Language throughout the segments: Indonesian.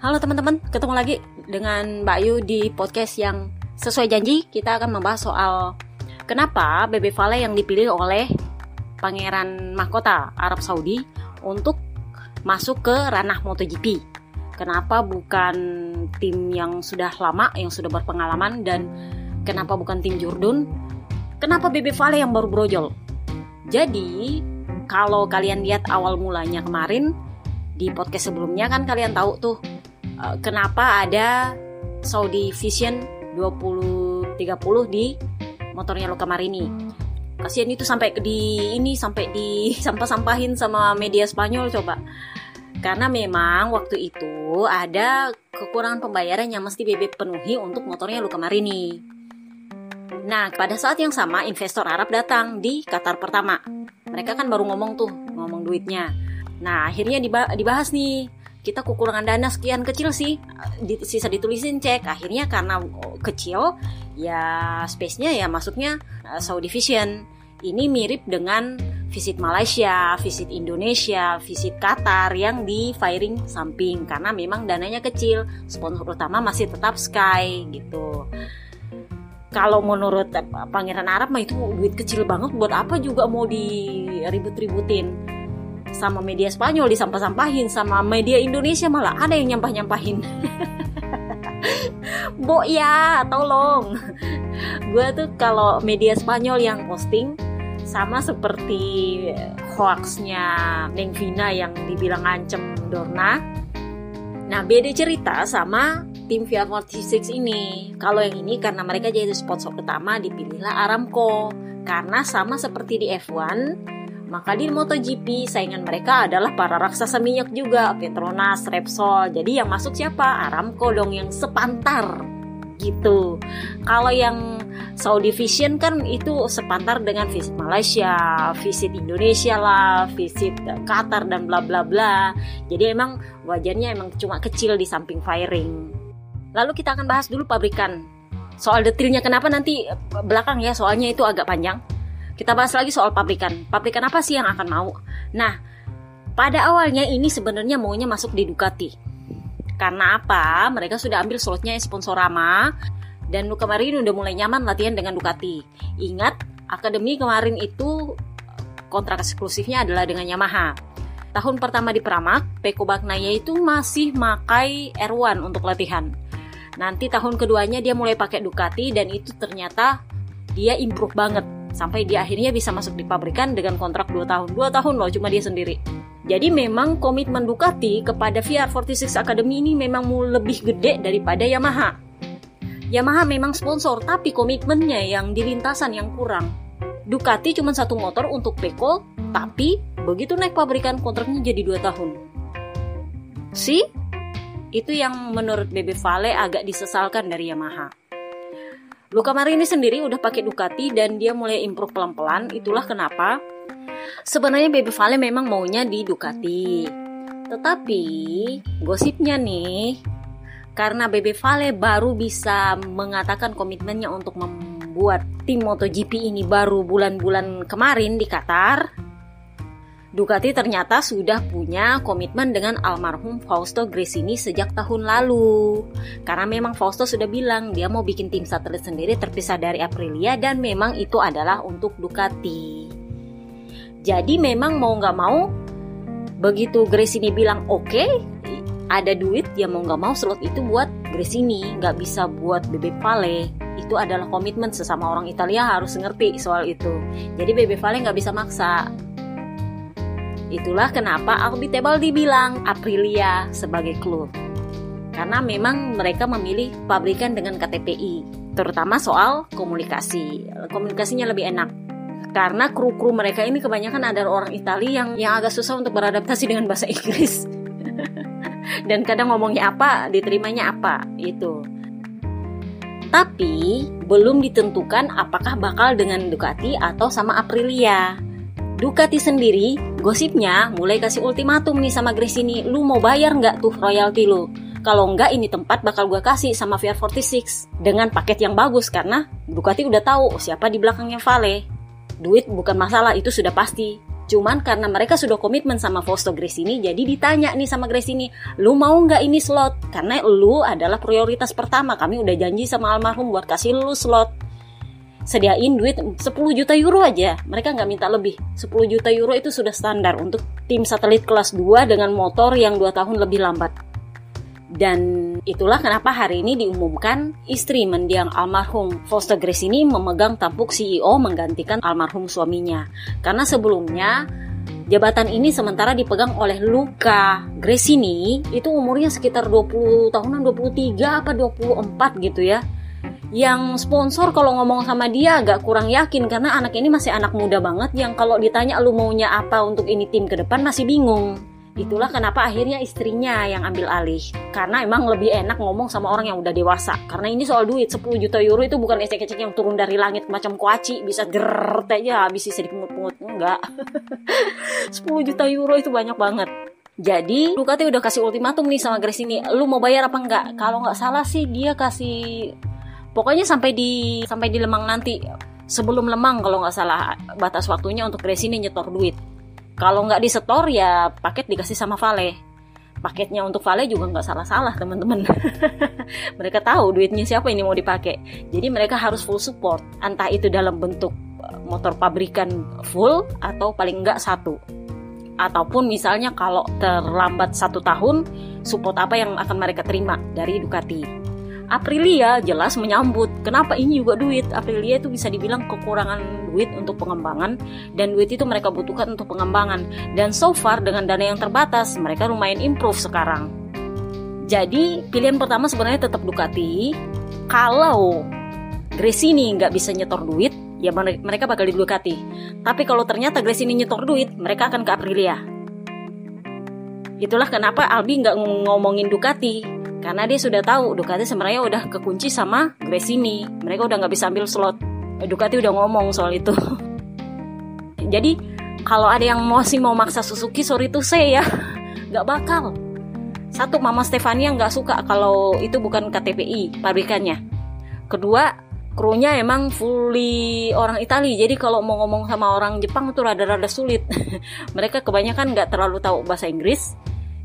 Halo teman-teman, ketemu lagi dengan Mbak Yu di podcast yang sesuai janji kita akan membahas soal kenapa BB Vale yang dipilih oleh Pangeran Mahkota Arab Saudi untuk masuk ke ranah MotoGP. Kenapa bukan tim yang sudah lama, yang sudah berpengalaman dan kenapa bukan tim Jurdun? Kenapa BB Vale yang baru brojol? Jadi, kalau kalian lihat awal mulanya kemarin di podcast sebelumnya kan kalian tahu tuh uh, kenapa ada Saudi Vision 2030 di motornya Luka Marini. Kasihan itu sampai di ini sampai di sampah-sampahin sama media Spanyol coba. Karena memang waktu itu ada kekurangan pembayaran yang mesti BB penuhi untuk motornya Luka Marini. Nah, pada saat yang sama investor Arab datang di Qatar pertama. Mereka kan baru ngomong tuh, ngomong duitnya. Nah, akhirnya dibahas nih, kita kekurangan dana sekian kecil sih, sisa ditulisin cek. Akhirnya karena kecil, ya space-nya ya masuknya uh, Saudi Vision. Ini mirip dengan visit Malaysia, visit Indonesia, visit Qatar yang di firing samping karena memang dananya kecil. Sponsor utama masih tetap Sky gitu kalau menurut pangeran Arab mah itu duit kecil banget buat apa juga mau diribut-ributin sama media Spanyol disampah-sampahin sama media Indonesia malah ada yang nyampah-nyampahin Bo ya tolong gue tuh kalau media Spanyol yang posting sama seperti hoaxnya Neng Vina yang dibilang ancem Dorna nah beda cerita sama tim VR46 ini. Kalau yang ini karena mereka jadi sponsor utama dipilihlah Aramco. Karena sama seperti di F1, maka di MotoGP saingan mereka adalah para raksasa minyak juga, Petronas, Repsol. Jadi yang masuk siapa? Aramco dong yang sepantar gitu. Kalau yang Saudi Vision kan itu sepantar dengan visit Malaysia, visit Indonesia lah, visit Qatar dan bla bla bla. Jadi emang wajarnya emang cuma kecil di samping firing. Lalu kita akan bahas dulu pabrikan. Soal detailnya kenapa nanti belakang ya, soalnya itu agak panjang. Kita bahas lagi soal pabrikan. Pabrikan apa sih yang akan mau? Nah, pada awalnya ini sebenarnya maunya masuk di Ducati. Karena apa? Mereka sudah ambil slotnya Sponsorama dan kemarin udah mulai nyaman latihan dengan Ducati. Ingat, akademi kemarin itu kontrak eksklusifnya adalah dengan Yamaha. Tahun pertama di Pramak, Peko Bagnaya itu masih makai R1 untuk latihan. Nanti tahun keduanya dia mulai pakai Ducati dan itu ternyata dia improve banget sampai dia akhirnya bisa masuk di pabrikan dengan kontrak 2 tahun. 2 tahun loh cuma dia sendiri. Jadi memang komitmen Ducati kepada VR46 Academy ini memang lebih gede daripada Yamaha. Yamaha memang sponsor tapi komitmennya yang di lintasan yang kurang. Ducati cuma satu motor untuk Peko, tapi begitu naik pabrikan kontraknya jadi 2 tahun. Si itu yang menurut BB Vale agak disesalkan dari Yamaha. Luka Marini sendiri udah pakai Ducati dan dia mulai improve pelan-pelan. Itulah kenapa sebenarnya BB Vale memang maunya di Ducati. Tetapi gosipnya nih, karena BB Vale baru bisa mengatakan komitmennya untuk membuat tim MotoGP ini baru bulan-bulan kemarin di Qatar, Ducati ternyata sudah punya komitmen dengan almarhum Fausto Gresini sejak tahun lalu. Karena memang Fausto sudah bilang dia mau bikin tim satelit sendiri terpisah dari Aprilia dan memang itu adalah untuk Ducati. Jadi memang mau nggak mau, begitu Gresini bilang oke, okay, ada duit ya mau nggak mau slot itu buat Gresini, nggak bisa buat Bebe Vale. Itu adalah komitmen sesama orang Italia harus ngerti soal itu. Jadi Bebe Vale nggak bisa maksa Itulah kenapa Albitebal dibilang Aprilia sebagai klub. Karena memang mereka memilih pabrikan dengan KTPI, terutama soal komunikasi. Komunikasinya lebih enak. Karena kru-kru mereka ini kebanyakan adalah orang Italia yang yang agak susah untuk beradaptasi dengan bahasa Inggris. Dan kadang ngomongnya apa, diterimanya apa, itu. Tapi belum ditentukan apakah bakal dengan Ducati atau sama Aprilia. Ducati sendiri, gosipnya mulai kasih ultimatum nih sama Gresini, lu mau bayar nggak tuh royalti lu? Kalau nggak ini tempat bakal gue kasih sama VR46 dengan paket yang bagus karena Ducati udah tahu siapa di belakangnya Vale. Duit bukan masalah itu sudah pasti. Cuman karena mereka sudah komitmen sama Fausto Grace ini, jadi ditanya nih sama Grace ini, lu mau nggak ini slot? Karena lu adalah prioritas pertama. Kami udah janji sama almarhum buat kasih lu slot. Sediain duit 10 juta euro aja. Mereka nggak minta lebih. 10 juta euro itu sudah standar untuk tim satelit kelas 2 dengan motor yang 2 tahun lebih lambat. Dan itulah kenapa hari ini diumumkan istri mendiang almarhum Foster Grace ini memegang tampuk CEO menggantikan almarhum suaminya. Karena sebelumnya jabatan ini sementara dipegang oleh Luca Grace ini itu umurnya sekitar 20 tahunan 23 apa 24 gitu ya yang sponsor kalau ngomong sama dia agak kurang yakin karena anak ini masih anak muda banget yang kalau ditanya lu maunya apa untuk ini tim ke depan masih bingung Itulah kenapa akhirnya istrinya yang ambil alih. Karena emang lebih enak ngomong sama orang yang udah dewasa. Karena ini soal duit 10 juta euro itu bukan ecek-ecek yang turun dari langit macam kuaci bisa geret aja habis sisa dipungut-pungut. Enggak. 10 juta euro itu banyak banget. Jadi Ducati udah kasih ultimatum nih sama Grace ini, lu mau bayar apa enggak? Kalau nggak salah sih dia kasih pokoknya sampai di sampai di Lemang nanti. Sebelum Lemang kalau nggak salah batas waktunya untuk Grace ini nyetor duit. Kalau nggak disetor ya paket dikasih sama Vale. Paketnya untuk Vale juga nggak salah-salah teman-teman. Mereka tahu duitnya siapa ini mau dipakai. Jadi mereka harus full support. Entah itu dalam bentuk eh, motor pabrikan full atau paling nggak satu. Ataupun misalnya kalau terlambat satu tahun support apa yang akan mereka terima dari Ducati Aprilia jelas menyambut. Kenapa ini juga duit? Aprilia itu bisa dibilang kekurangan duit untuk pengembangan dan duit itu mereka butuhkan untuk pengembangan. Dan so far dengan dana yang terbatas, mereka lumayan improve sekarang. Jadi pilihan pertama sebenarnya tetap Ducati. Kalau Gresini nggak bisa nyetor duit, ya mereka bakal di Ducati. Tapi kalau ternyata Gresini nyetor duit, mereka akan ke Aprilia. Itulah kenapa Albi nggak ngomongin Ducati, karena dia sudah tahu Ducati sebenarnya udah kekunci sama Gresini mereka udah nggak bisa ambil slot. Eh, Ducati udah ngomong soal itu. Jadi kalau ada yang masih mau maksa Suzuki sorry tuh saya ya nggak bakal. Satu Mama Stefania nggak suka kalau itu bukan KTPI pabrikannya. Kedua krunya emang fully orang Italia jadi kalau mau ngomong sama orang Jepang itu rada-rada sulit. Mereka kebanyakan nggak terlalu tahu bahasa Inggris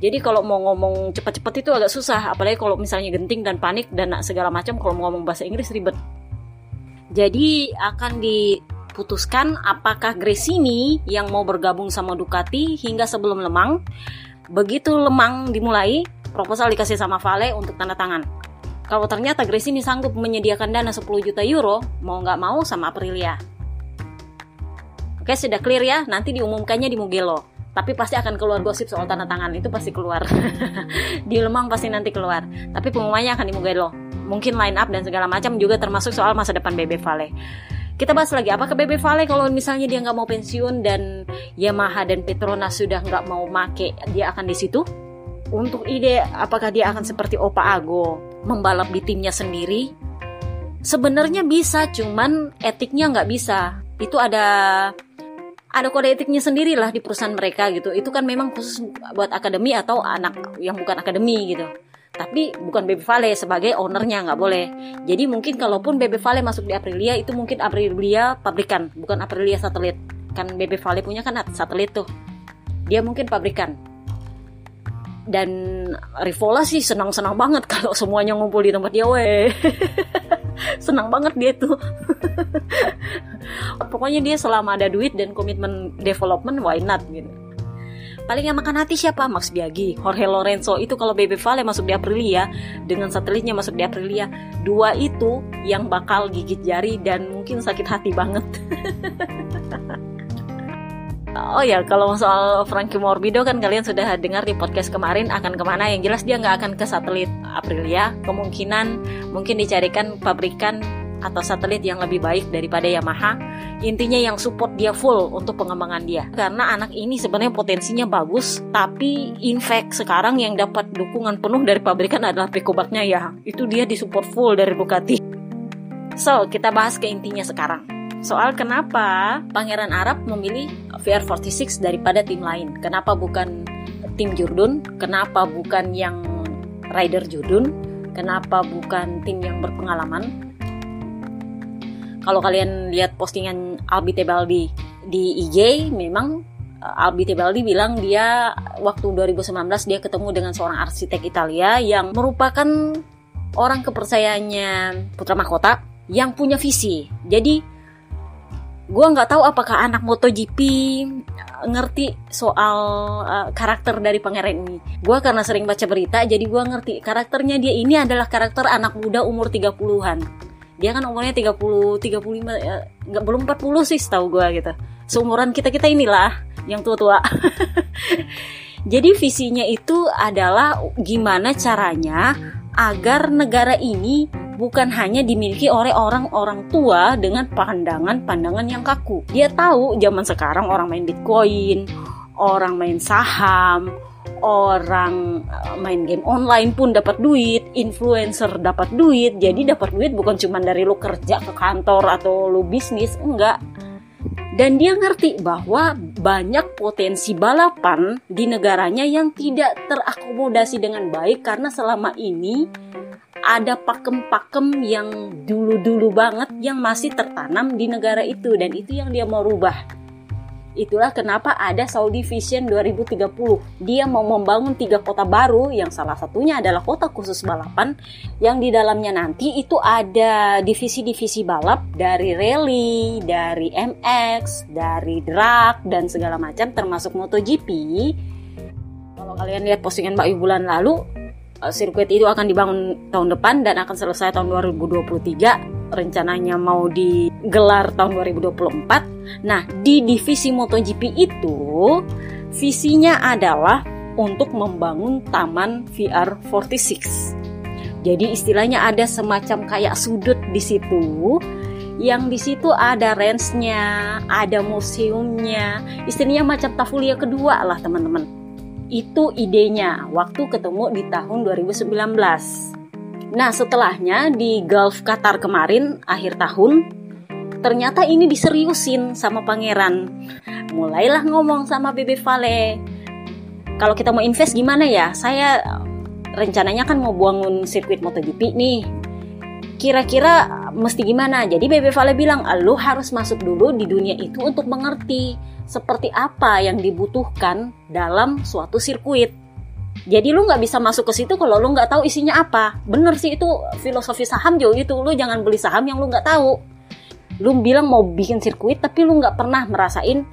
jadi kalau mau ngomong cepat-cepat itu agak susah, apalagi kalau misalnya genting dan panik dan segala macam kalau mau ngomong bahasa Inggris ribet. Jadi akan diputuskan apakah Gresini yang mau bergabung sama Ducati hingga sebelum Lemang. Begitu Lemang dimulai, proposal dikasih sama Vale untuk tanda tangan. Kalau ternyata Gresini sanggup menyediakan dana 10 juta euro, mau nggak mau sama Aprilia. Oke, sudah clear ya. Nanti diumumkannya di Mugello tapi pasti akan keluar gosip soal tanda tangan itu pasti keluar. Di Lemang pasti nanti keluar. Tapi pengumumannya akan di Mugello mungkin line up dan segala macam juga termasuk soal masa depan Bebe Vale. Kita bahas lagi apakah Bebe Vale kalau misalnya dia nggak mau pensiun dan Yamaha dan Petronas sudah nggak mau make dia akan di situ? Untuk ide apakah dia akan seperti Opa Ago membalap di timnya sendiri? Sebenarnya bisa cuman etiknya nggak bisa. Itu ada ada kode etiknya sendiri lah di perusahaan mereka gitu. Itu kan memang khusus buat akademi atau anak yang bukan akademi gitu. Tapi bukan BB Vale sebagai ownernya nggak boleh. Jadi mungkin kalaupun BB Vale masuk di Aprilia itu mungkin Aprilia pabrikan, bukan Aprilia satelit. Kan BB Vale punya kan satelit tuh. Dia mungkin pabrikan. Dan Rivola sih senang-senang banget kalau semuanya ngumpul di tempat dia, weh. senang banget dia tuh pokoknya dia selama ada duit dan komitmen development why not gitu. Paling yang makan hati siapa? Max Biaggi Jorge Lorenzo. Itu kalau Bebe Vale masuk di Aprilia dengan satelitnya masuk di Aprilia dua itu yang bakal gigit jari dan mungkin sakit hati banget. Oh ya, kalau soal Frankie Morbido kan kalian sudah dengar di podcast kemarin akan ke mana? Yang jelas dia nggak akan ke satelit Aprilia. Kemungkinan mungkin dicarikan pabrikan atau satelit yang lebih baik daripada Yamaha. Intinya yang support dia full untuk pengembangan dia. Karena anak ini sebenarnya potensinya bagus, tapi in fact sekarang yang dapat dukungan penuh dari pabrikan adalah pekobaknya ya. Itu dia disupport full dari Ducati. So, kita bahas ke intinya sekarang soal kenapa Pangeran Arab memilih VR46 daripada tim lain. Kenapa bukan tim Jurdun? Kenapa bukan yang rider Jurdun? Kenapa bukan tim yang berpengalaman? Kalau kalian lihat postingan Albi Tebaldi di IG, memang Albi Tebaldi bilang dia waktu 2019 dia ketemu dengan seorang arsitek Italia yang merupakan orang kepercayaannya Putra Mahkota yang punya visi. Jadi gue nggak tahu apakah anak MotoGP ngerti soal uh, karakter dari pangeran ini. Gue karena sering baca berita, jadi gue ngerti karakternya dia ini adalah karakter anak muda umur 30-an. Dia kan umurnya 30, 35, ya, nggak belum 40 sih setahu gue gitu. Seumuran kita-kita inilah yang tua-tua. jadi visinya itu adalah gimana caranya agar negara ini bukan hanya dimiliki oleh orang-orang tua dengan pandangan-pandangan yang kaku. Dia tahu zaman sekarang orang main Bitcoin, orang main saham, orang eh, main game online pun dapat duit, influencer dapat duit. Jadi dapat duit bukan cuma dari lu kerja ke kantor atau lu bisnis, enggak. Dan dia ngerti bahwa banyak potensi balapan di negaranya yang tidak terakomodasi dengan baik karena selama ini ada pakem-pakem yang dulu-dulu banget yang masih tertanam di negara itu dan itu yang dia mau rubah. Itulah kenapa ada Saudi Vision 2030. Dia mau membangun tiga kota baru yang salah satunya adalah kota khusus balapan yang di dalamnya nanti itu ada divisi-divisi balap dari rally, dari MX, dari drag dan segala macam termasuk MotoGP. Kalau kalian lihat postingan Mbak Yu bulan lalu, eh, sirkuit itu akan dibangun tahun depan dan akan selesai tahun 2023 rencananya mau digelar tahun 2024. Nah, di divisi MotoGP itu visinya adalah untuk membangun taman VR 46. Jadi istilahnya ada semacam kayak sudut di situ yang di situ ada range-nya, ada museumnya, istilahnya macam Tafulia kedua lah teman-teman. Itu idenya waktu ketemu di tahun 2019. Nah, setelahnya di Gulf Qatar kemarin akhir tahun ternyata ini diseriusin sama pangeran. Mulailah ngomong sama Bebe Vale. Kalau kita mau invest gimana ya? Saya rencananya kan mau bangun sirkuit MotoGP nih. Kira-kira mesti gimana? Jadi Bebe Vale bilang, "Lu harus masuk dulu di dunia itu untuk mengerti seperti apa yang dibutuhkan dalam suatu sirkuit." Jadi lu nggak bisa masuk ke situ kalau lu nggak tahu isinya apa. Bener sih itu filosofi saham jauh itu. Lu jangan beli saham yang lu nggak tahu. Lu bilang mau bikin sirkuit tapi lu nggak pernah merasain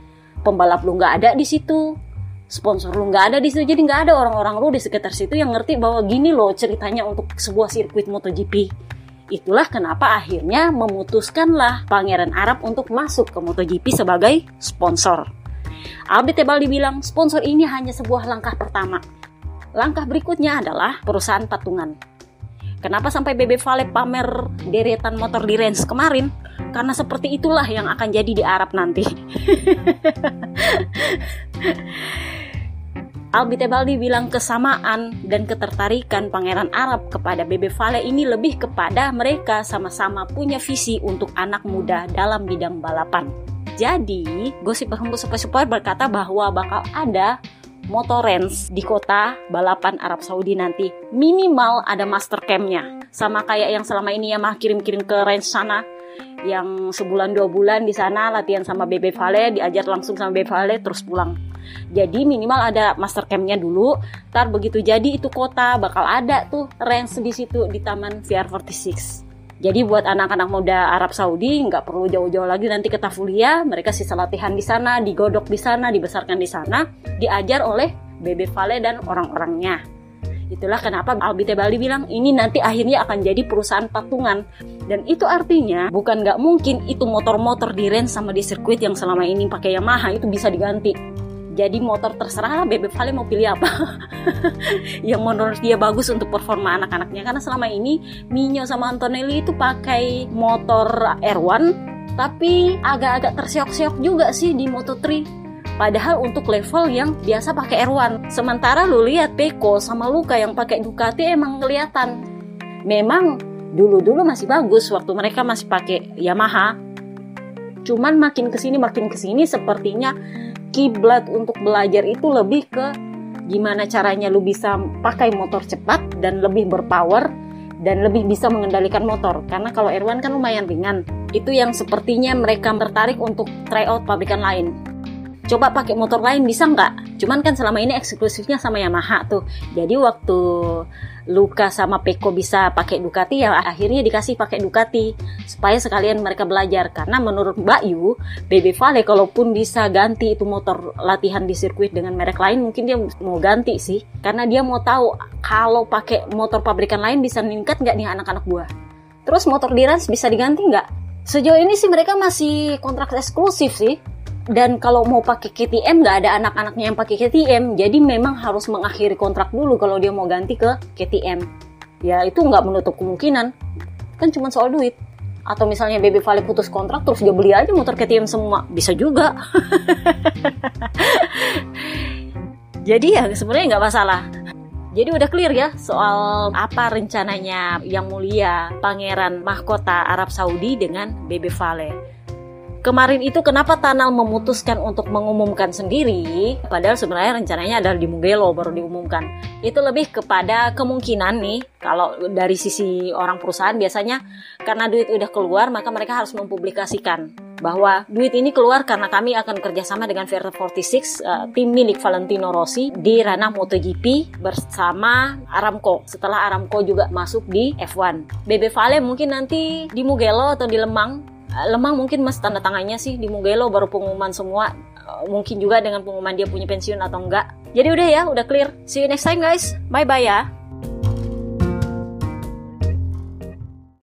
pembalap lu nggak ada di situ. Sponsor lu nggak ada di situ. Jadi nggak ada orang-orang lu di sekitar situ yang ngerti bahwa gini loh ceritanya untuk sebuah sirkuit MotoGP. Itulah kenapa akhirnya memutuskanlah Pangeran Arab untuk masuk ke MotoGP sebagai sponsor. Albi Tebal dibilang sponsor ini hanya sebuah langkah pertama Langkah berikutnya adalah perusahaan patungan. Kenapa sampai BB Vale pamer deretan motor di range kemarin? Karena seperti itulah yang akan jadi di Arab nanti. Albi Tebaldi bilang kesamaan dan ketertarikan Pangeran Arab kepada BB Vale ini lebih kepada mereka sama-sama punya visi untuk anak muda dalam bidang balapan. Jadi, gosip berhembus sepoi berkata bahwa bakal ada motor range di kota balapan Arab Saudi nanti. Minimal ada master campnya. Sama kayak yang selama ini ya mah kirim-kirim ke range sana. Yang sebulan dua bulan di sana latihan sama Bebe Vale diajar langsung sama Bebe Vale terus pulang. Jadi minimal ada master campnya dulu. Ntar begitu jadi itu kota bakal ada tuh range di situ di taman VR46 jadi buat anak-anak muda Arab Saudi nggak perlu jauh-jauh lagi nanti ke Tafulia, mereka sisa latihan di sana, digodok di sana, dibesarkan di sana, diajar oleh Bebe Vale dan orang-orangnya. Itulah kenapa Albi Tebali bilang ini nanti akhirnya akan jadi perusahaan patungan. Dan itu artinya bukan nggak mungkin itu motor-motor di range sama di sirkuit yang selama ini pakai Yamaha itu bisa diganti jadi motor terserah lah Bebe Vale mau pilih apa. Yang menurut dia bagus untuk performa anak-anaknya. Karena selama ini Minyo sama Antonelli itu pakai motor R1 tapi agak-agak terseok-seok juga sih di Moto3 Padahal untuk level yang biasa pakai R1 Sementara lu lihat Peko sama Luka yang pakai Ducati emang kelihatan. Memang dulu-dulu masih bagus waktu mereka masih pakai Yamaha. Cuman makin ke sini makin ke sini sepertinya kiblat untuk belajar itu lebih ke gimana caranya lu bisa pakai motor cepat dan lebih berpower dan lebih bisa mengendalikan motor. Karena kalau R1 kan lumayan ringan. Itu yang sepertinya mereka tertarik untuk try out pabrikan lain coba pakai motor lain bisa nggak? Cuman kan selama ini eksklusifnya sama Yamaha tuh. Jadi waktu Luka sama Peko bisa pakai Ducati ya akhirnya dikasih pakai Ducati. Supaya sekalian mereka belajar. Karena menurut Mbak Yu BB Vale kalaupun bisa ganti itu motor latihan di sirkuit dengan merek lain mungkin dia mau ganti sih. Karena dia mau tahu kalau pakai motor pabrikan lain bisa meningkat nggak nih anak-anak buah. Terus motor Dirans bisa diganti nggak? Sejauh ini sih mereka masih kontrak eksklusif sih dan kalau mau pakai KTM nggak ada anak-anaknya yang pakai KTM jadi memang harus mengakhiri kontrak dulu kalau dia mau ganti ke KTM ya itu nggak menutup kemungkinan. Kan cuma soal duit. Atau misalnya Baby Vale putus kontrak terus dia beli aja motor KTM semua. Bisa juga. Jadi ya sebenarnya nggak masalah. Jadi udah clear ya soal apa rencananya yang mulia pangeran mahkota Arab Saudi dengan Baby Vale kemarin itu kenapa Tanal memutuskan untuk mengumumkan sendiri? Padahal sebenarnya rencananya adalah di Mugello baru diumumkan. Itu lebih kepada kemungkinan nih kalau dari sisi orang perusahaan biasanya karena duit udah keluar maka mereka harus mempublikasikan bahwa duit ini keluar karena kami akan kerjasama dengan Verde 46 uh, tim milik Valentino Rossi di ranah MotoGP bersama Aramco. Setelah Aramco juga masuk di F1 BB Vale mungkin nanti di Mugello atau di Lemang Lemang mungkin mas tanda tangannya sih di Mugello baru pengumuman semua. Eh, mungkin juga dengan pengumuman dia punya pensiun atau enggak. Jadi udah ya udah clear. See you next time guys. Bye bye ya